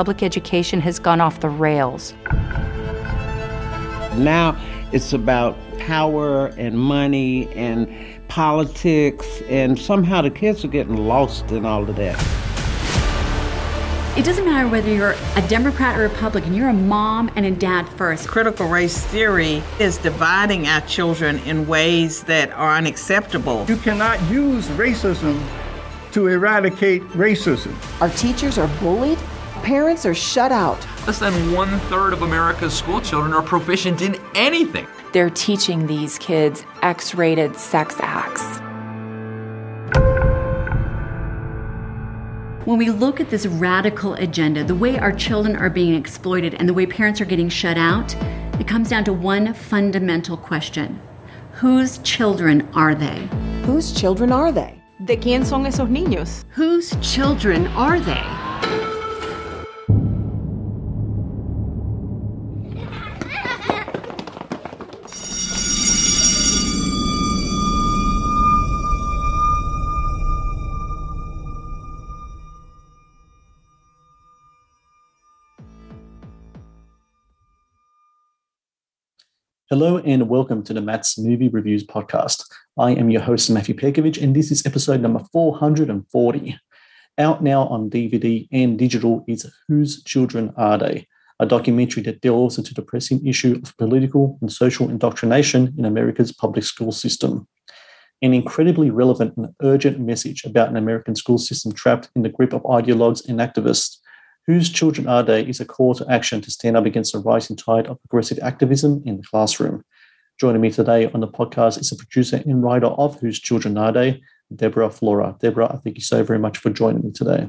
Public education has gone off the rails. Now it's about power and money and politics, and somehow the kids are getting lost in all of that. It doesn't matter whether you're a Democrat or Republican, you're a mom and a dad first. Critical race theory is dividing our children in ways that are unacceptable. You cannot use racism to eradicate racism. Our teachers are bullied Parents are shut out. Less than one third of America's school children are proficient in anything. They're teaching these kids X rated sex acts. When we look at this radical agenda, the way our children are being exploited and the way parents are getting shut out, it comes down to one fundamental question Whose children are they? Whose children are they? ¿De quién son esos niños? Whose children are they? Hello and welcome to the Matt's Movie Reviews podcast. I am your host, Matthew Pejkovic, and this is episode number 440. Out now on DVD and digital is Whose Children Are They? A documentary that delves into the pressing issue of political and social indoctrination in America's public school system. An incredibly relevant and urgent message about an American school system trapped in the grip of ideologues and activists Whose Children Are They is a call to action to stand up against the rising tide of progressive activism in the classroom. Joining me today on the podcast is a producer and writer of Whose Children Are They, Deborah Flora. Deborah, I thank you so very much for joining me today.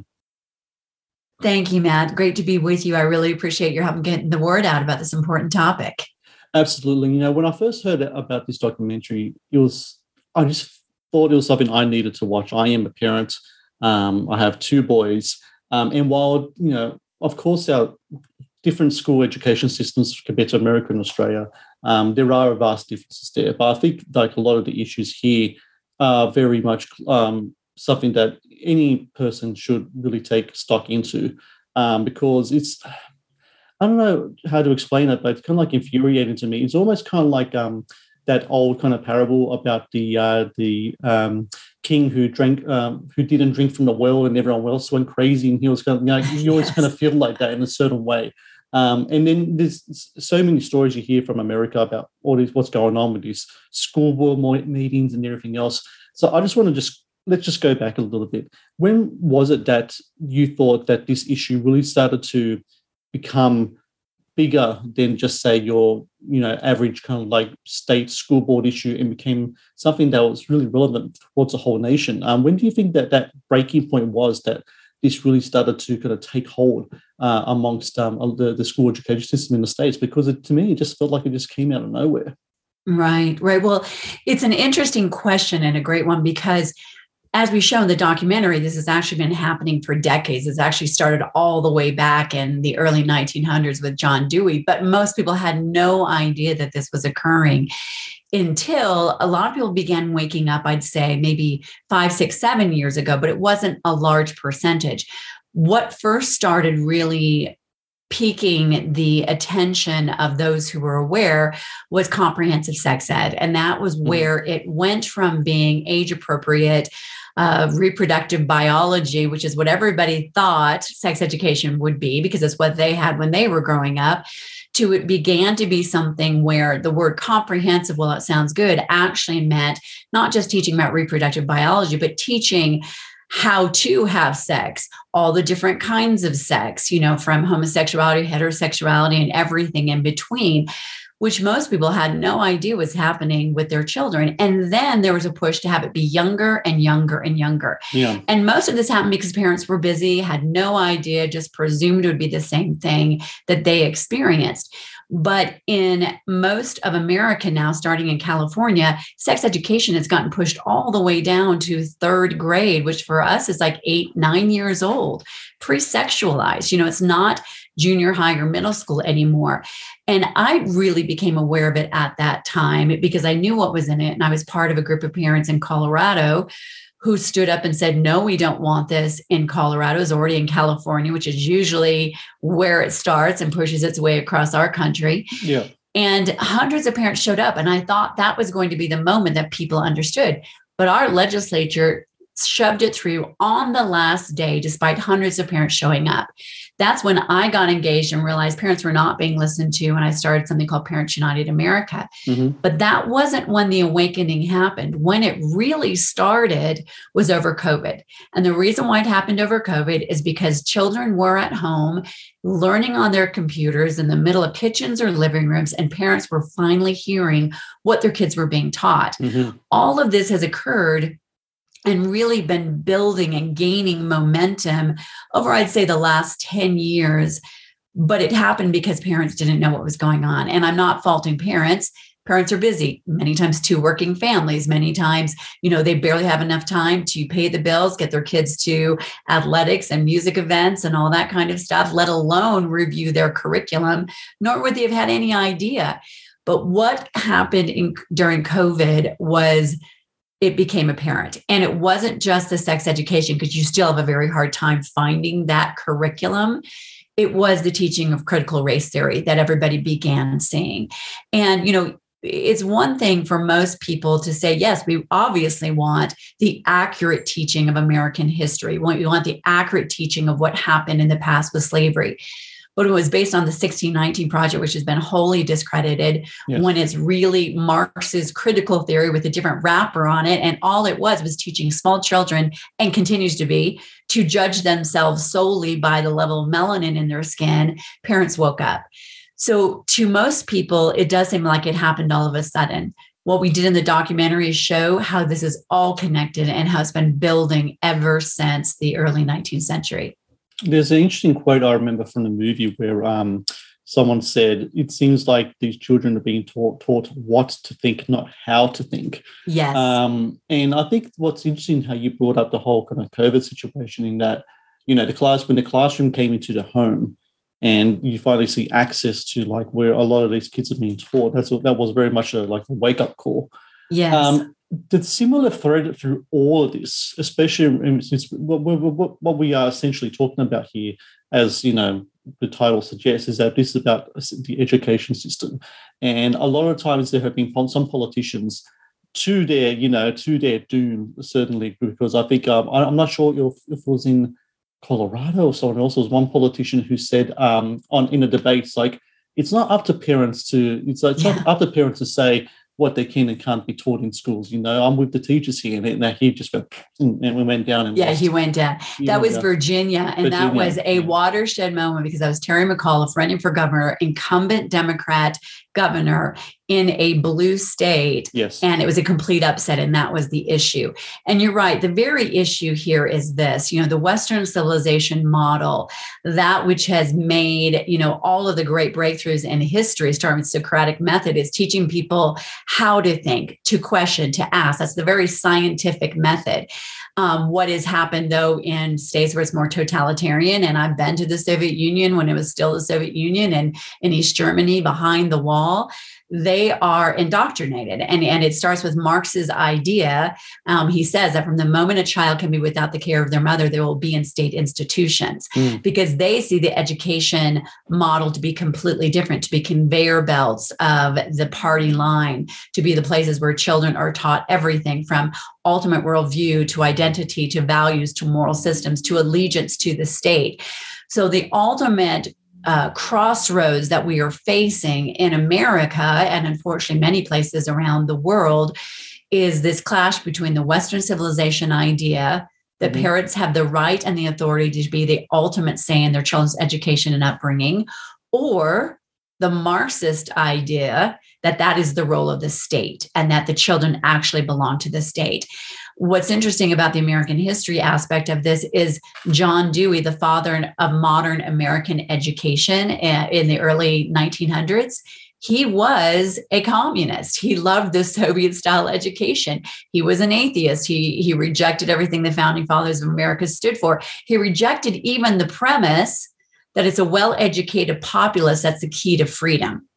Thank you, Matt. Great to be with you. I really appreciate your help getting the word out about this important topic. Absolutely. You know, when I first heard about this documentary, it was I just thought it was something I needed to watch. I am a parent. Um, I have two boys, um, and while, you know, of course, our different school education systems compared to America and Australia, um, there are vast differences there. But I think like a lot of the issues here are very much um, something that any person should really take stock into um, because it's, I don't know how to explain it, but it's kind of like infuriating to me. It's almost kind of like um, that old kind of parable about the uh, the um, king who drank um, who didn't drink from the well and everyone else went crazy and he was kind of you, know, you always yes. kind of feel like that in a certain way um, and then there's so many stories you hear from america about all this what's going on with these school board meetings and everything else so i just want to just let's just go back a little bit when was it that you thought that this issue really started to become bigger than just say your you know average kind of like state school board issue. And became something that was really relevant towards the whole nation. Um, when do you think that that breaking point was that this really started to kind of take hold uh, amongst um, the, the school education system in the states? Because it, to me it just felt like it just came out of nowhere. Right right. Well it's an interesting question and a great one because as we show in the documentary, this has actually been happening for decades. It's actually started all the way back in the early 1900s with John Dewey, but most people had no idea that this was occurring until a lot of people began waking up, I'd say maybe five, six, seven years ago, but it wasn't a large percentage. What first started really piquing the attention of those who were aware was comprehensive sex ed. And that was mm-hmm. where it went from being age appropriate uh, reproductive biology, which is what everybody thought sex education would be because it's what they had when they were growing up, to it began to be something where the word comprehensive, well, it sounds good, actually meant not just teaching about reproductive biology, but teaching how to have sex, all the different kinds of sex, you know, from homosexuality, heterosexuality, and everything in between which most people had no idea was happening with their children. And then there was a push to have it be younger and younger and younger. Yeah. And most of this happened because parents were busy, had no idea, just presumed it would be the same thing that they experienced. But in most of America now, starting in California, sex education has gotten pushed all the way down to third grade, which for us is like eight, nine years old, pre sexualized. You know, it's not junior high or middle school anymore. And I really became aware of it at that time because I knew what was in it. And I was part of a group of parents in Colorado who stood up and said, No, we don't want this in Colorado, is already in California, which is usually where it starts and pushes its way across our country. Yeah. And hundreds of parents showed up. And I thought that was going to be the moment that people understood. But our legislature shoved it through on the last day, despite hundreds of parents showing up. That's when I got engaged and realized parents were not being listened to. And I started something called Parents United America. Mm-hmm. But that wasn't when the awakening happened. When it really started was over COVID. And the reason why it happened over COVID is because children were at home learning on their computers in the middle of kitchens or living rooms, and parents were finally hearing what their kids were being taught. Mm-hmm. All of this has occurred and really been building and gaining momentum over, I'd say, the last 10 years. But it happened because parents didn't know what was going on. And I'm not faulting parents. Parents are busy, many times two working families, many times, you know, they barely have enough time to pay the bills, get their kids to athletics and music events and all that kind of stuff, let alone review their curriculum, nor would they have had any idea. But what happened in, during COVID was it became apparent. And it wasn't just the sex education, because you still have a very hard time finding that curriculum. It was the teaching of critical race theory that everybody began seeing. And, you know, it's one thing for most people to say, yes, we obviously want the accurate teaching of American history. We want the accurate teaching of what happened in the past with slavery but it was based on the 1619 project, which has been wholly discredited yes. when it's really Marx's critical theory with a different wrapper on it. And all it was was teaching small children and continues to be to judge themselves solely by the level of melanin in their skin. Parents woke up. So to most people, it does seem like it happened all of a sudden what we did in the documentary is show how this is all connected and how it's been building ever since the early 19th century. There's an interesting quote I remember from the movie where um, someone said, "It seems like these children are being taught taught what to think, not how to think." Yes. Um, and I think what's interesting how you brought up the whole kind of COVID situation in that, you know, the class when the classroom came into the home, and you finally see access to like where a lot of these kids are being taught. That's what that was very much a like a wake up call. Yes. Um, the similar thread through all of this, especially since what, what, what we are essentially talking about here, as you know, the title suggests, is that this is about the education system, and a lot of times there have been some politicians to their, you know, to their doom, certainly, because I think um, I'm not sure if, it was in Colorado or someone else. There was one politician who said um, on in a debate, like it's not up to parents to, it's, like, it's yeah. not up to parents to say what they can and can't be taught in schools. You know, I'm with the teachers here, and now he just went and we went down. And yeah, he went down. He that went was down. Virginia, and Virginia. that was a watershed moment because that was Terry McAuliffe running for governor, incumbent Democrat governor in a blue state. Yes. And it was a complete upset. And that was the issue. And you're right. The very issue here is this you know, the Western civilization model, that which has made, you know, all of the great breakthroughs in history, starting with Socratic method, is teaching people how to think, to question, to ask. That's the very scientific method. Um, what has happened though in states where it's more totalitarian, and I've been to the Soviet Union when it was still the Soviet Union and in East Germany behind the wall they are indoctrinated. And, and it starts with Marx's idea. Um, he says that from the moment a child can be without the care of their mother, they will be in state institutions mm. because they see the education model to be completely different, to be conveyor belts of the party line, to be the places where children are taught everything from ultimate worldview to identity to values to moral systems to allegiance to the state. So the ultimate uh, crossroads that we are facing in America and unfortunately many places around the world is this clash between the Western civilization idea, that mm-hmm. parents have the right and the authority to be the ultimate say in their children's education and upbringing, or the Marxist idea that that is the role of the state and that the children actually belong to the state. What's interesting about the American history aspect of this is John Dewey, the father of modern American education eh, in the early 1900s he was a communist. He loved the Soviet style education. He was an atheist. He, he rejected everything the founding fathers of America stood for. He rejected even the premise that it's a well educated populace that's the key to freedom.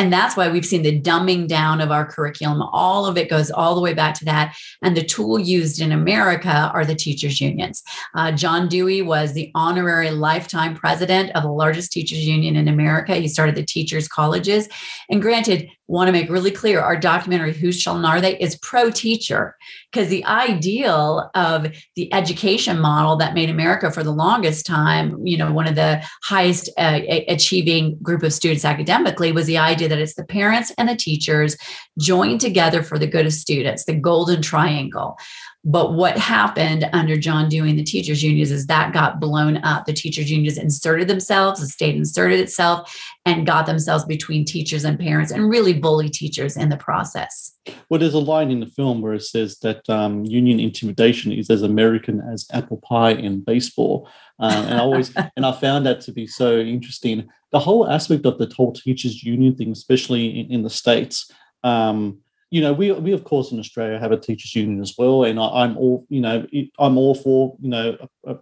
And that's why we've seen the dumbing down of our curriculum. All of it goes all the way back to that. And the tool used in America are the teachers' unions. Uh, John Dewey was the honorary lifetime president of the largest teachers' union in America. He started the teachers' colleges. And granted, want to make really clear our documentary Who children are they is pro teacher because the ideal of the education model that made america for the longest time you know one of the highest uh, achieving group of students academically was the idea that it's the parents and the teachers joined together for the good of students the golden triangle but what happened under John Dewey and the teachers' unions is that got blown up. The teachers' unions inserted themselves, the state inserted itself, and got themselves between teachers and parents and really bully teachers in the process. Well, there's a line in the film where it says that um, union intimidation is as American as apple pie in baseball. Um, and I always and I found that to be so interesting. The whole aspect of the whole teachers union thing, especially in, in the states. Um, you know, we we of course in Australia have a teachers union as well, and I, am all you know I'm all for you know uh,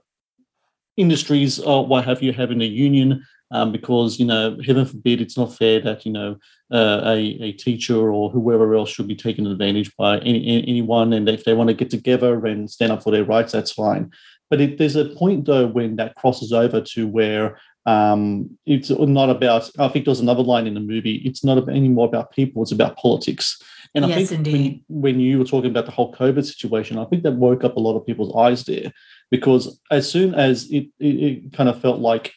industries or what have you having a union um, because you know heaven forbid it's not fair that you know uh, a a teacher or whoever else should be taken advantage by any, anyone, and if they want to get together and stand up for their rights, that's fine. But it, there's a point though when that crosses over to where um, it's not about. I think there's another line in the movie. It's not anymore about people. It's about politics. And I yes, think when, when, you were talking about the whole COVID situation, I think that woke up a lot of people's eyes there because as soon as it, it, it kind of felt like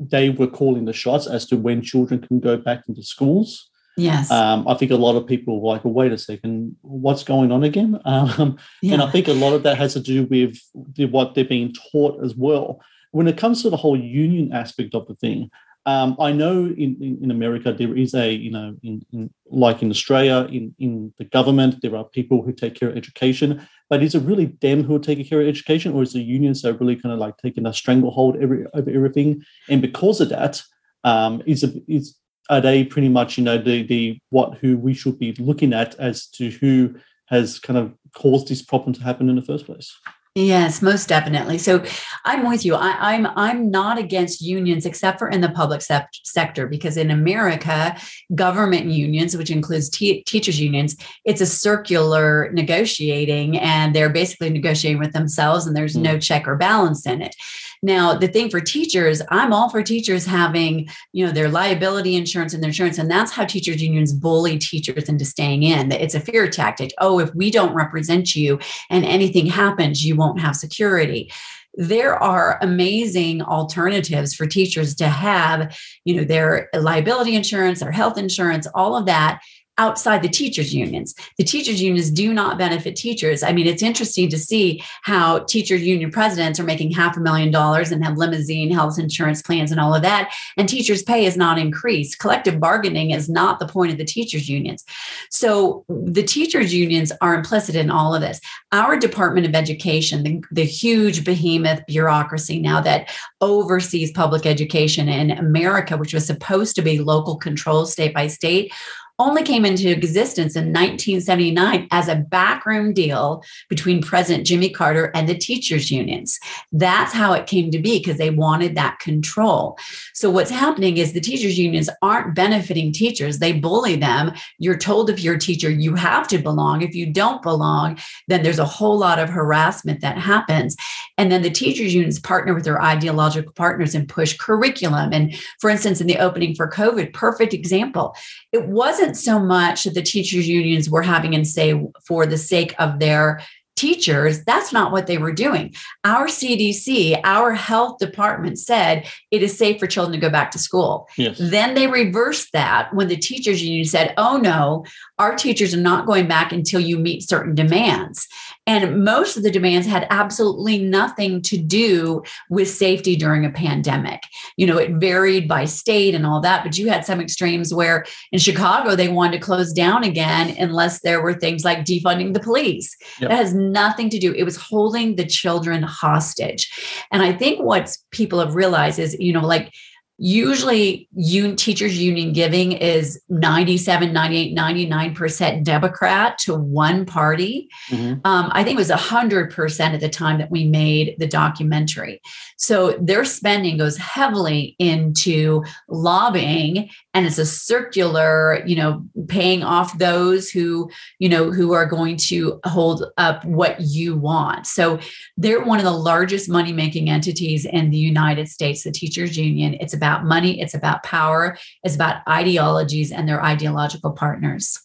they were calling the shots as to when children can go back into schools. Yes. Um, I think a lot of people were like, well, wait a second, what's going on again? Um, yeah. And I think a lot of that has to do with the, what they're being taught as well. When it comes to the whole union aspect of the thing, um, I know in, in, in, America there is a, you know, in, in, like in Australia, in, in the government, there are people who take care of education. But is it really them who are taking care of education, or is the unions that are really kind of like taking a stranglehold every, over everything? And because of that, um, is it, is are they pretty much you know the the what who we should be looking at as to who has kind of caused this problem to happen in the first place? Yes, most definitely. So I'm with you. I, am I'm, I'm not against unions except for in the public se- sector because in America, government unions, which includes teachers unions, it's a circular negotiating, and they're basically negotiating with themselves, and there's mm. no check or balance in it. Now, the thing for teachers, I'm all for teachers having, you know, their liability insurance and their insurance. And that's how teachers unions bully teachers into staying in. It's a fear tactic. Oh, if we don't represent you and anything happens, you won't have security there are amazing alternatives for teachers to have you know their liability insurance their health insurance all of that outside the teachers unions. The teachers unions do not benefit teachers. I mean it's interesting to see how teachers union presidents are making half a million dollars and have limousine health insurance plans and all of that and teachers pay is not increased. Collective bargaining is not the point of the teachers unions. So the teachers unions are implicit in all of this. Our department of education the, the huge behemoth bureaucracy now that oversees public education in america which was supposed to be local control state by state only came into existence in 1979 as a backroom deal between President Jimmy Carter and the teachers' unions. That's how it came to be because they wanted that control. So, what's happening is the teachers' unions aren't benefiting teachers, they bully them. You're told if you're a teacher, you have to belong. If you don't belong, then there's a whole lot of harassment that happens. And then the teachers' unions partner with their ideological partners and push curriculum. And for instance, in the opening for COVID, perfect example, it wasn't wasn't so much that the teachers unions were having and say for the sake of their teachers, that's not what they were doing. Our CDC, our health department said it is safe for children to go back to school. Yes. Then they reversed that when the teachers union said, oh no, our teachers are not going back until you meet certain demands. And most of the demands had absolutely nothing to do with safety during a pandemic. You know, it varied by state and all that, but you had some extremes where in Chicago, they wanted to close down again unless there were things like defunding the police. Yep. That has nothing to do. It was holding the children hostage. And I think what people have realized is, you know, like usually un- teachers union giving is 97 98 99% democrat to one party. Mm-hmm. um, i think it was 100% at the time that we made the documentary. So their spending goes heavily into lobbying and it's a circular you know paying off those who you know who are going to hold up what you want. So they're one of the largest money making entities in the united states the teachers union. It's about money, it's about power, it's about ideologies and their ideological partners.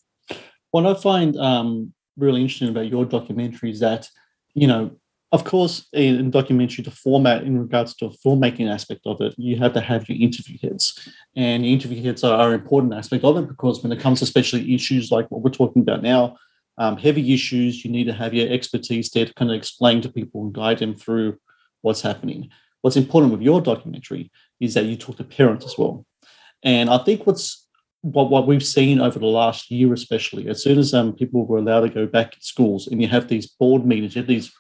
What I find um, really interesting about your documentary is that, you know, of course, in documentary, the format in regards to filmmaking aspect of it, you have to have your interview heads. And interview heads are, are an important aspect of it because when it comes to especially issues like what we're talking about now, um, heavy issues, you need to have your expertise there to kind of explain to people and guide them through what's happening. What's important with your documentary is that you talk to parents as well. And I think what's what, what we've seen over the last year, especially, as soon as um, people were allowed to go back to schools and you have these board meetings, you have these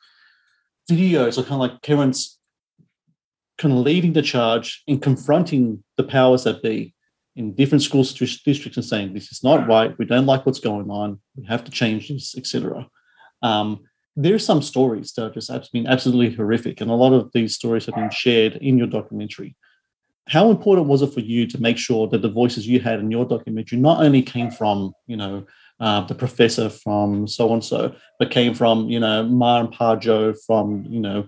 videos of kind of like parents kind of leading the charge and confronting the powers that be in different school districts and saying this is not right. We don't like what's going on. We have to change this etc um, there's some stories that have just been absolutely horrific and a lot of these stories have been shared in your documentary how important was it for you to make sure that the voices you had in your documentary not only came from you know uh, the professor from so and so, but came from you know Ma and Pa Joe from you know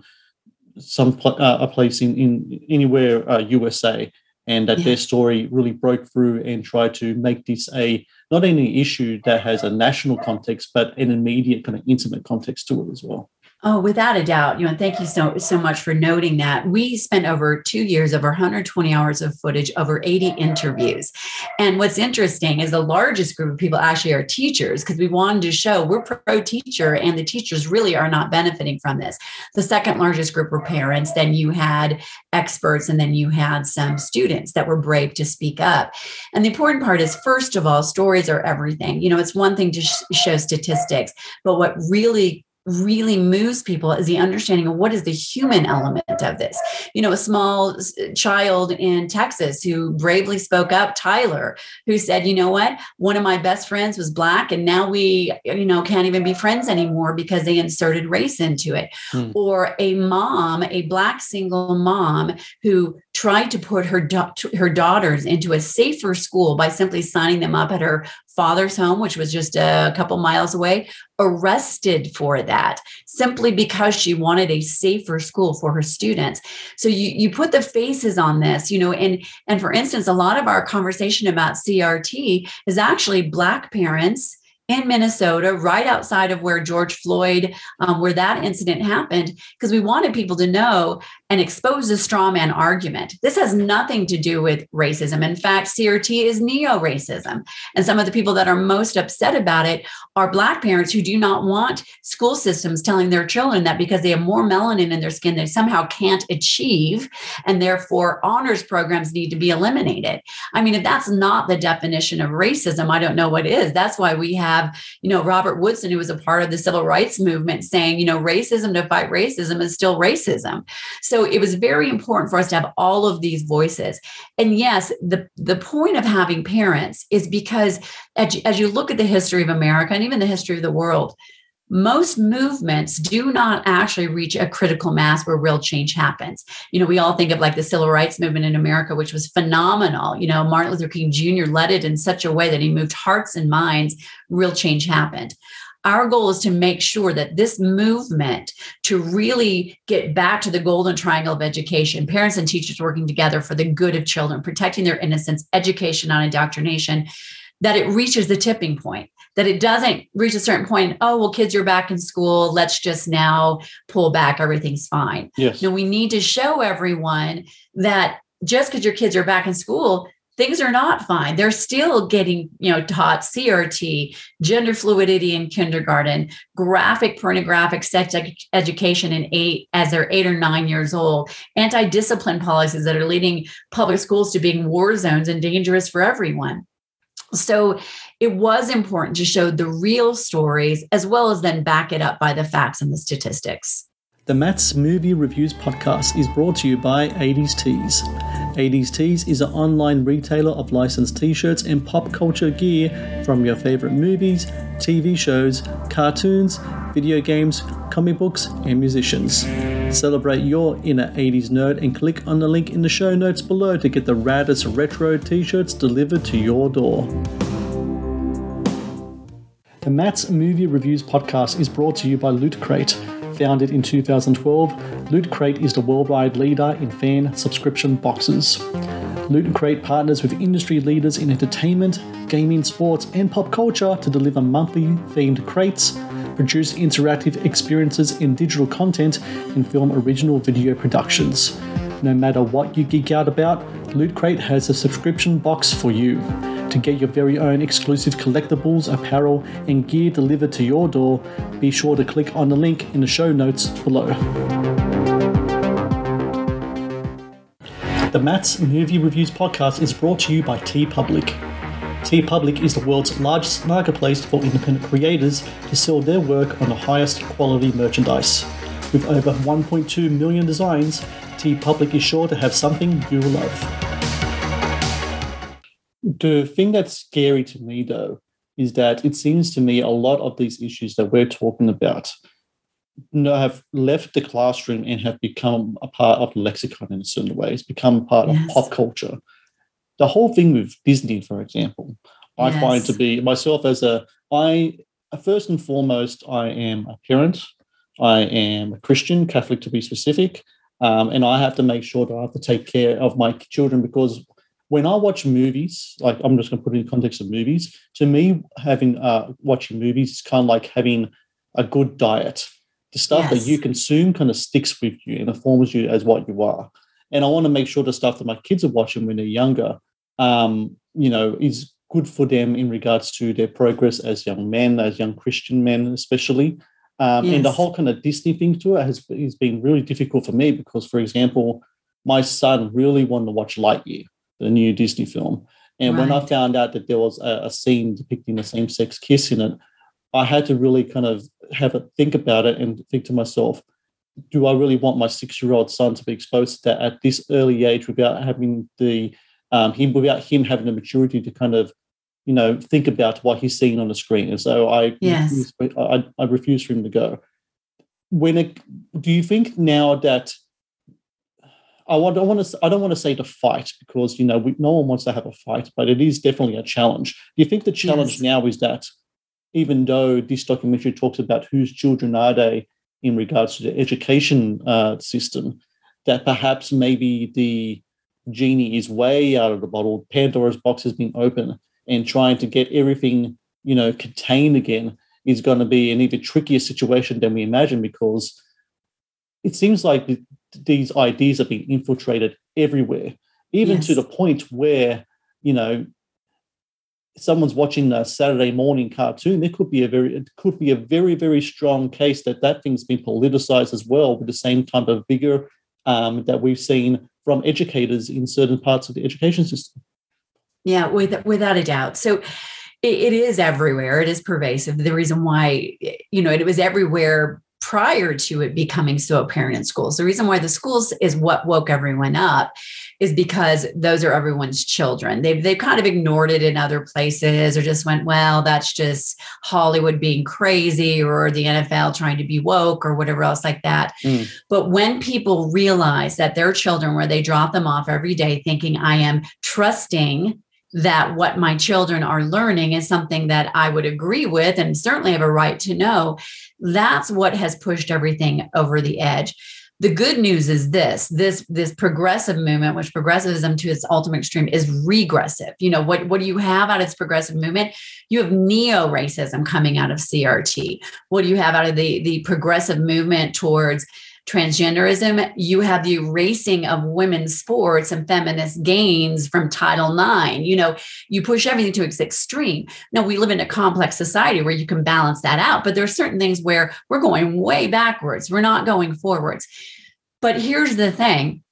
some pl- uh, a place in in anywhere uh, USA, and that yeah. their story really broke through and tried to make this a not only issue that has a national context, but an immediate kind of intimate context to it as well. Oh, without a doubt. You know, thank you so so much for noting that. We spent over two years, over 120 hours of footage, over 80 interviews. And what's interesting is the largest group of people actually are teachers because we wanted to show we're pro teacher and the teachers really are not benefiting from this. The second largest group were parents. Then you had experts, and then you had some students that were brave to speak up. And the important part is, first of all, stories are everything. You know, it's one thing to sh- show statistics, but what really really moves people is the understanding of what is the human element of this. You know, a small child in Texas who bravely spoke up, Tyler, who said, you know what, one of my best friends was black, and now we, you know, can't even be friends anymore because they inserted race into it. Hmm. Or a mom, a black single mom who tried to put her da- her daughters into a safer school by simply signing them up at her father's home, which was just a couple miles away, arrested for that simply because she wanted a safer school for her students. So you you put the faces on this, you know, and and for instance, a lot of our conversation about CRT is actually black parents in Minnesota, right outside of where George Floyd, um, where that incident happened, because we wanted people to know and expose the straw man argument. This has nothing to do with racism. In fact, CRT is neo racism. And some of the people that are most upset about it are Black parents who do not want school systems telling their children that because they have more melanin in their skin, they somehow can't achieve. And therefore, honors programs need to be eliminated. I mean, if that's not the definition of racism, I don't know what is. That's why we have have, you know, Robert Woodson, who was a part of the civil rights movement, saying, you know, racism to fight racism is still racism. So it was very important for us to have all of these voices. And yes, the, the point of having parents is because as you, as you look at the history of America and even the history of the world, most movements do not actually reach a critical mass where real change happens. You know, we all think of like the civil rights movement in America, which was phenomenal. You know, Martin Luther King Jr. led it in such a way that he moved hearts and minds, real change happened. Our goal is to make sure that this movement to really get back to the golden triangle of education, parents and teachers working together for the good of children, protecting their innocence, education, not indoctrination, that it reaches the tipping point that it doesn't reach a certain point oh well kids you're back in school let's just now pull back everything's fine yes no we need to show everyone that just because your kids are back in school things are not fine. They're still getting, you know, taught CRT, gender fluidity in kindergarten, graphic pornographic sex ed- education in eight as they're eight or nine years old, anti-discipline policies that are leading public schools to being war zones and dangerous for everyone. So it was important to show the real stories as well as then back it up by the facts and the statistics. The Matt's Movie Reviews podcast is brought to you by 80s Tees. 80s Tees is an online retailer of licensed t shirts and pop culture gear from your favorite movies, TV shows, cartoons, video games, comic books, and musicians. Celebrate your inner 80s nerd and click on the link in the show notes below to get the raddest retro t shirts delivered to your door. The Matt's Movie Reviews podcast is brought to you by Loot Crate. Founded in 2012, Loot Crate is the worldwide leader in fan subscription boxes. Loot Crate partners with industry leaders in entertainment, gaming, sports, and pop culture to deliver monthly themed crates, produce interactive experiences in digital content, and film original video productions. No matter what you geek out about, Loot Crate has a subscription box for you. To get your very own exclusive collectibles, apparel, and gear delivered to your door, be sure to click on the link in the show notes below. The Matt's Movie Reviews podcast is brought to you by TeePublic. TeePublic is the world's largest marketplace for independent creators to sell their work on the highest quality merchandise. With over 1.2 million designs, TeePublic is sure to have something you love. The thing that's scary to me, though, is that it seems to me a lot of these issues that we're talking about have left the classroom and have become a part of the lexicon in a certain way. It's become part yes. of pop culture. The whole thing with Disney, for example, I yes. find to be myself as a I first and foremost, I am a parent. I am a Christian, Catholic to be specific, um, and I have to make sure that I have to take care of my children because when I watch movies, like I'm just going to put it in the context of movies. To me, having uh, watching movies is kind of like having a good diet. The stuff yes. that you consume kind of sticks with you and informs you as what you are. And I want to make sure the stuff that my kids are watching when they're younger, um, you know, is good for them in regards to their progress as young men, as young Christian men, especially. Um, yes. And the whole kind of Disney thing to it has, has been really difficult for me because, for example, my son really wanted to watch Lightyear the new Disney film. And right. when I found out that there was a, a scene depicting a same sex kiss in it, I had to really kind of have a think about it and think to myself, do I really want my six year old son to be exposed to that at this early age without having the um, him without him having the maturity to kind of you know think about what he's seeing on the screen and so i yes. I, I refuse for him to go when it, do you think now that I don't want to. I don't want to say to fight because you know we, no one wants to have a fight, but it is definitely a challenge. Do you think the challenge yes. now is that even though this documentary talks about whose children are they in regards to the education uh, system, that perhaps maybe the genie is way out of the bottle. Pandora's box has been open, and trying to get everything you know contained again is going to be an even trickier situation than we imagine because it seems like these ideas are being infiltrated everywhere, even yes. to the point where, you know, someone's watching a Saturday morning cartoon, there could be a very it could be a very very strong case that that thing's been politicized as well with the same type of vigor um, that we've seen from educators in certain parts of the education system. Yeah, with, without a doubt. So it, it is everywhere. It is pervasive. The reason why you know it was everywhere prior to it becoming so apparent in schools. The reason why the schools is what woke everyone up is because those are everyone's children. They've they've kind of ignored it in other places or just went, well, that's just Hollywood being crazy or the NFL trying to be woke or whatever else like that. Mm. But when people realize that their children, where they drop them off every day thinking, I am trusting that what my children are learning is something that I would agree with and certainly have a right to know. That's what has pushed everything over the edge. The good news is this this this progressive movement, which progressivism to its ultimate extreme is regressive. You know, what, what do you have out of this progressive movement? You have neo-racism coming out of CRT. What do you have out of the, the progressive movement towards transgenderism, you have the erasing of women's sports and feminist gains from Title IX. You know, you push everything to its extreme. Now, we live in a complex society where you can balance that out, but there are certain things where we're going way backwards, we're not going forwards. But here's the thing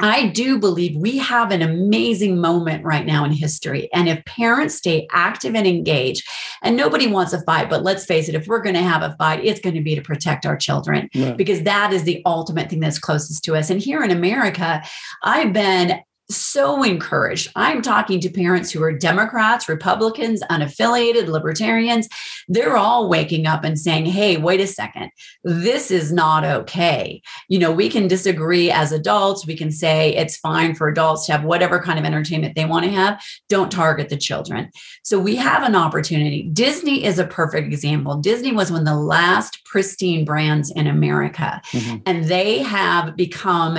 I do believe we have an amazing moment right now in history. And if parents stay active and engaged, and nobody wants a fight, but let's face it, if we're going to have a fight, it's going to be to protect our children yeah. because that is the ultimate thing that's closest to us. And here in America, I've been so encouraged. I'm talking to parents who are Democrats, Republicans, unaffiliated, libertarians. They're all waking up and saying, hey, wait a second, this is not okay. You know, we can disagree as adults. We can say it's fine for adults to have whatever kind of entertainment they want to have. Don't target the children. So we have an opportunity. Disney is a perfect example. Disney was one of the last pristine brands in America, mm-hmm. and they have become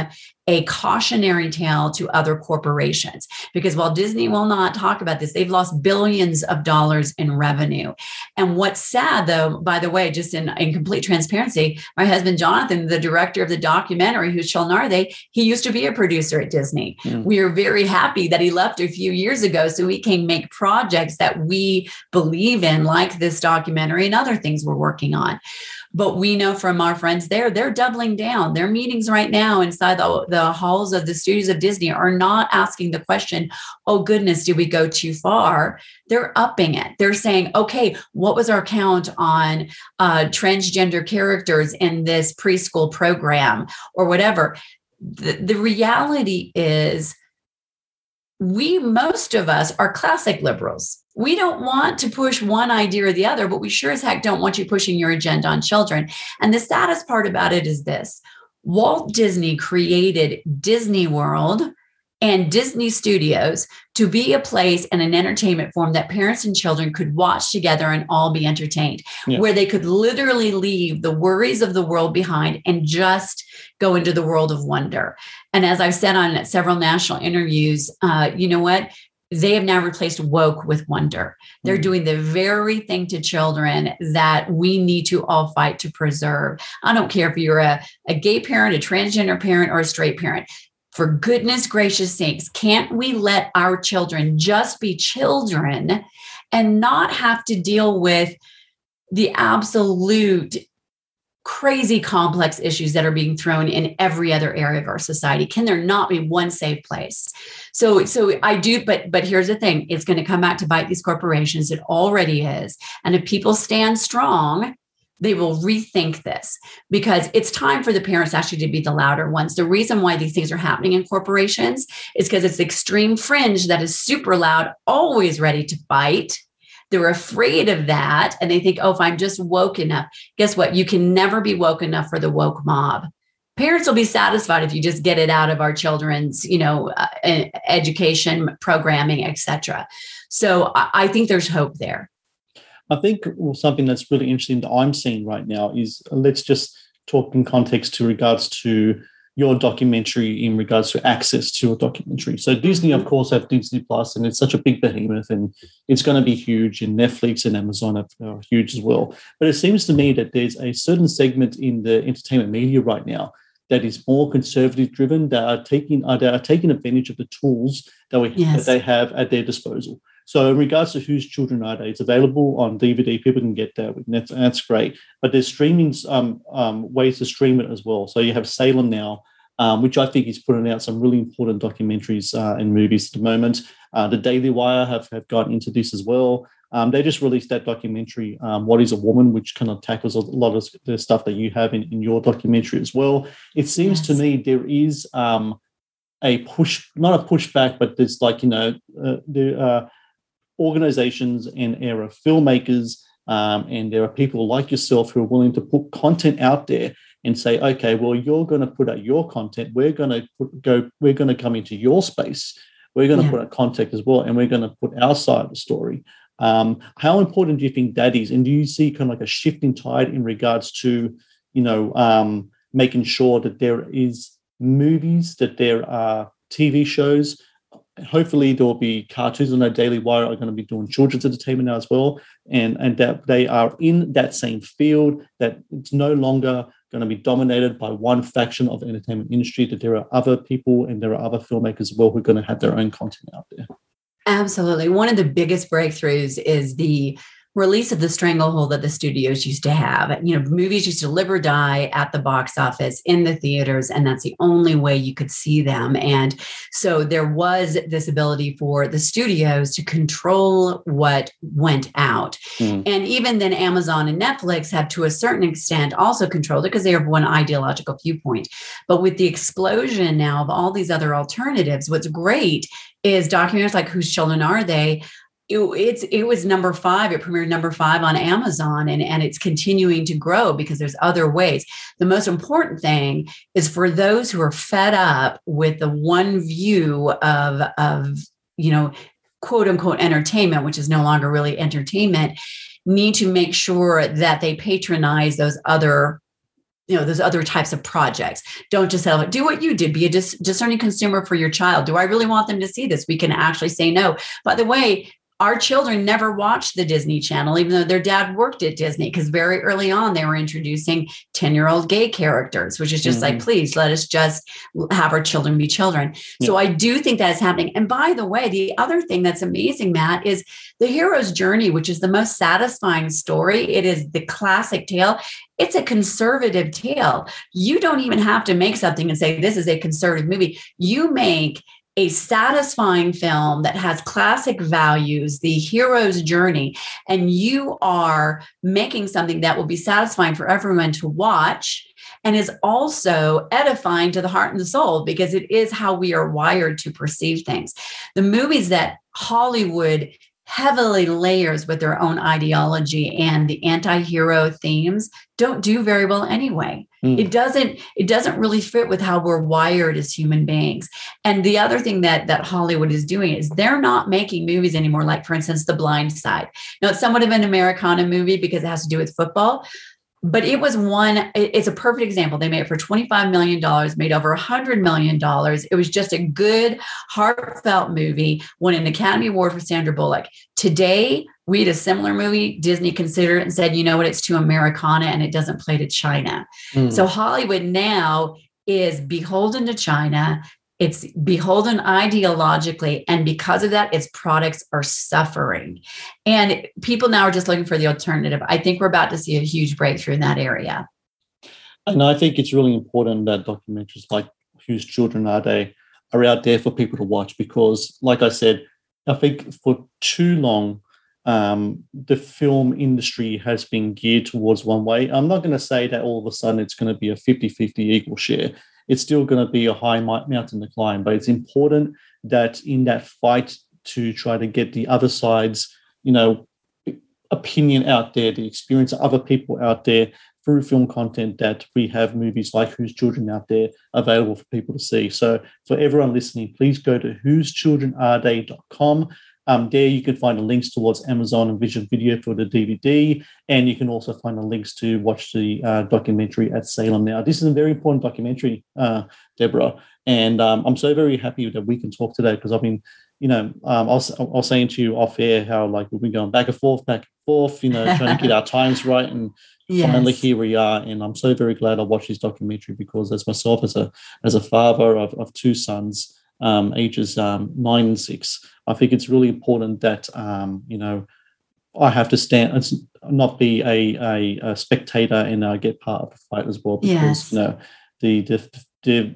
a cautionary tale to other corporations. Because while Disney will not talk about this, they've lost billions of dollars in revenue. And what's sad, though, by the way, just in, in complete transparency, my husband Jonathan, the director of the documentary, who's They, he used to be a producer at Disney. Mm. We are very happy that he left a few years ago so we can make projects that we believe in, like this documentary and other things we're working on. But we know from our friends there, they're doubling down. Their meetings right now inside the, the halls of the studios of Disney are not asking the question, oh goodness, did we go too far? They're upping it. They're saying, okay, what was our count on uh, transgender characters in this preschool program or whatever? The, the reality is, we, most of us, are classic liberals we don't want to push one idea or the other, but we sure as heck don't want you pushing your agenda on children. And the saddest part about it is this Walt Disney created Disney World and Disney Studios to be a place and an entertainment form that parents and children could watch together and all be entertained, yeah. where they could literally leave the worries of the world behind and just go into the world of wonder. And as I've said on several national interviews, uh, you know what? They have now replaced woke with wonder. They're mm-hmm. doing the very thing to children that we need to all fight to preserve. I don't care if you're a, a gay parent, a transgender parent, or a straight parent. For goodness gracious sakes, can't we let our children just be children and not have to deal with the absolute crazy complex issues that are being thrown in every other area of our society. Can there not be one safe place? So so i do but but here's the thing. It's going to come back to bite these corporations. It already is. And if people stand strong they will rethink this because it's time for the parents actually to be the louder ones. The reason why these things are happening in corporations is because it's extreme fringe that is super loud, always ready to fight they're afraid of that. And they think, oh, if I'm just woke enough, guess what? You can never be woke enough for the woke mob. Parents will be satisfied if you just get it out of our children's, you know, uh, education, programming, etc. So I, I think there's hope there. I think something that's really interesting that I'm seeing right now is let's just talk in context to regards to your documentary in regards to access to a documentary. So Disney, of course, have Disney Plus, and it's such a big behemoth, and it's going to be huge. And Netflix and Amazon are huge as well. But it seems to me that there's a certain segment in the entertainment media right now that is more conservative driven that are taking uh, that are taking advantage of the tools that we yes. that they have at their disposal. So in regards to whose children are they, it's available on DVD. People can get that. That's, that's great. But there's streaming um, um, ways to stream it as well. So you have Salem now, um, which I think is putting out some really important documentaries uh, and movies at the moment. Uh, the Daily Wire have, have gotten into this as well. Um, they just released that documentary, um, What is a Woman, which kind of tackles a lot of the stuff that you have in, in your documentary as well. It seems yes. to me there is um, a push, not a pushback, but there's like, you know, uh, the uh, organizations and era filmmakers um, and there are people like yourself who are willing to put content out there and say, okay, well, you're going to put out your content. We're going to put, go. We're going to come into your space. We're going to yeah. put out content as well, and we're going to put our side of the story. Um, how important do you think that is? And do you see kind of like a shifting tide in regards to, you know, um, making sure that there is movies, that there are TV shows, hopefully there will be cartoons. I know Daily Wire are going to be doing children's entertainment now as well, and and that they are in that same field. That it's no longer going to be dominated by one faction of the entertainment industry, that there are other people and there are other filmmakers as well who are going to have their own content out there. Absolutely. One of the biggest breakthroughs is the release of the stranglehold that the studios used to have. You know, movies used to live or die at the box office in the theaters, and that's the only way you could see them. And so there was this ability for the studios to control what went out. Mm. And even then, Amazon and Netflix have to a certain extent also controlled it because they have one ideological viewpoint. But with the explosion now of all these other alternatives, what's great is documentaries like Whose Children Are They? It, it's it was number five it premiered number five on amazon and and it's continuing to grow because there's other ways. The most important thing is for those who are fed up with the one view of of you know quote unquote entertainment which is no longer really entertainment need to make sure that they patronize those other you know those other types of projects. Don't just sell it oh, do what you did be a dis- discerning consumer for your child. Do i really want them to see this? We can actually say no. By the way our children never watched the Disney Channel, even though their dad worked at Disney, because very early on they were introducing 10 year old gay characters, which is just mm-hmm. like, please let us just have our children be children. Yeah. So I do think that is happening. And by the way, the other thing that's amazing, Matt, is the hero's journey, which is the most satisfying story. It is the classic tale. It's a conservative tale. You don't even have to make something and say, this is a conservative movie. You make a satisfying film that has classic values, the hero's journey, and you are making something that will be satisfying for everyone to watch and is also edifying to the heart and the soul because it is how we are wired to perceive things. The movies that Hollywood heavily layers with their own ideology and the anti-hero themes don't do very well anyway. Mm. it doesn't it doesn't really fit with how we're wired as human beings. And the other thing that that hollywood is doing is they're not making movies anymore like for instance the blind side. Now it's somewhat of an americana movie because it has to do with football but it was one it's a perfect example. They made it for 25 million dollars made over 100 million dollars. It was just a good heartfelt movie won an academy award for sandra bullock. Today we had a similar movie. Disney considered it and said you know what? It's too americana and it doesn't play to china. Mm. so hollywood now is beholden to china it's beholden ideologically and because of that its products are suffering. And people now are just looking for the alternative. I think we're about to see a huge breakthrough in that area. And i think it's really important that documentaries like whose children are they are out there for people to watch because like i said i think for too long um, the film industry has been geared towards one way. I'm not going to say that all of a sudden it's going to be a 50 50 equal share it's still going to be a high mountain to climb. But it's important that in that fight to try to get the other side's, you know, opinion out there, the experience of other people out there through film content that we have movies like Whose Children out there available for people to see. So for everyone listening, please go to whosechildrenarethey.com. Um, there you can find the links towards Amazon and Vision Video for the DVD, and you can also find the links to watch the uh, documentary at Salem. Now, this is a very important documentary, uh, Deborah, and um, I'm so very happy that we can talk today because I've been, you know, um, I, was, I was saying to you off air how like we've been going back and forth, back and forth, you know, trying to get our times right, and yes. finally here we are. And I'm so very glad I watched this documentary because as myself as a as a father of, of two sons um, ages um, nine and six. I think it's really important that um, you know I have to stand, not be a, a, a spectator and uh, get part of the fight as well because yes. you know the the, the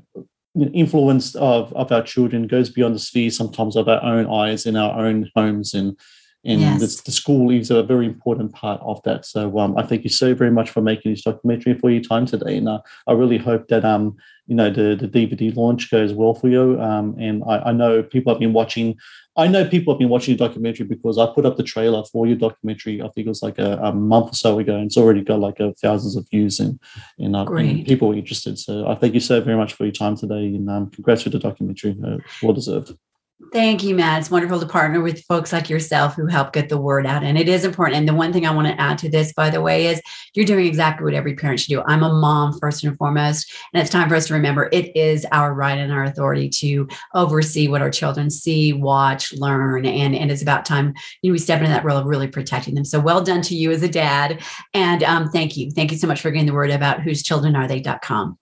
influence of, of our children goes beyond the sphere sometimes of our own eyes in our own homes and and yes. the, the, school is a very important part of that. So um, I thank you so very much for making this documentary for your time today, and uh, I really hope that um, you know the the DVD launch goes well for you. Um, and I, I, know people have been watching. I know people have been watching the documentary because I put up the trailer for your documentary. I think it was like a, a month or so ago, and it's already got like a, thousands of views and and, uh, and, people are interested. So I thank you so very much for your time today, and um, congrats with the documentary. Uh, well deserved. Thank you, Matt. It's wonderful to partner with folks like yourself who help get the word out. And it is important. And the one thing I want to add to this, by the way, is you're doing exactly what every parent should do. I'm a mom, first and foremost. And it's time for us to remember it is our right and our authority to oversee what our children see, watch, learn. And, and it's about time you know, we step into that role of really protecting them. So well done to you as a dad. And um, thank you. Thank you so much for getting the word about whose children are they.com.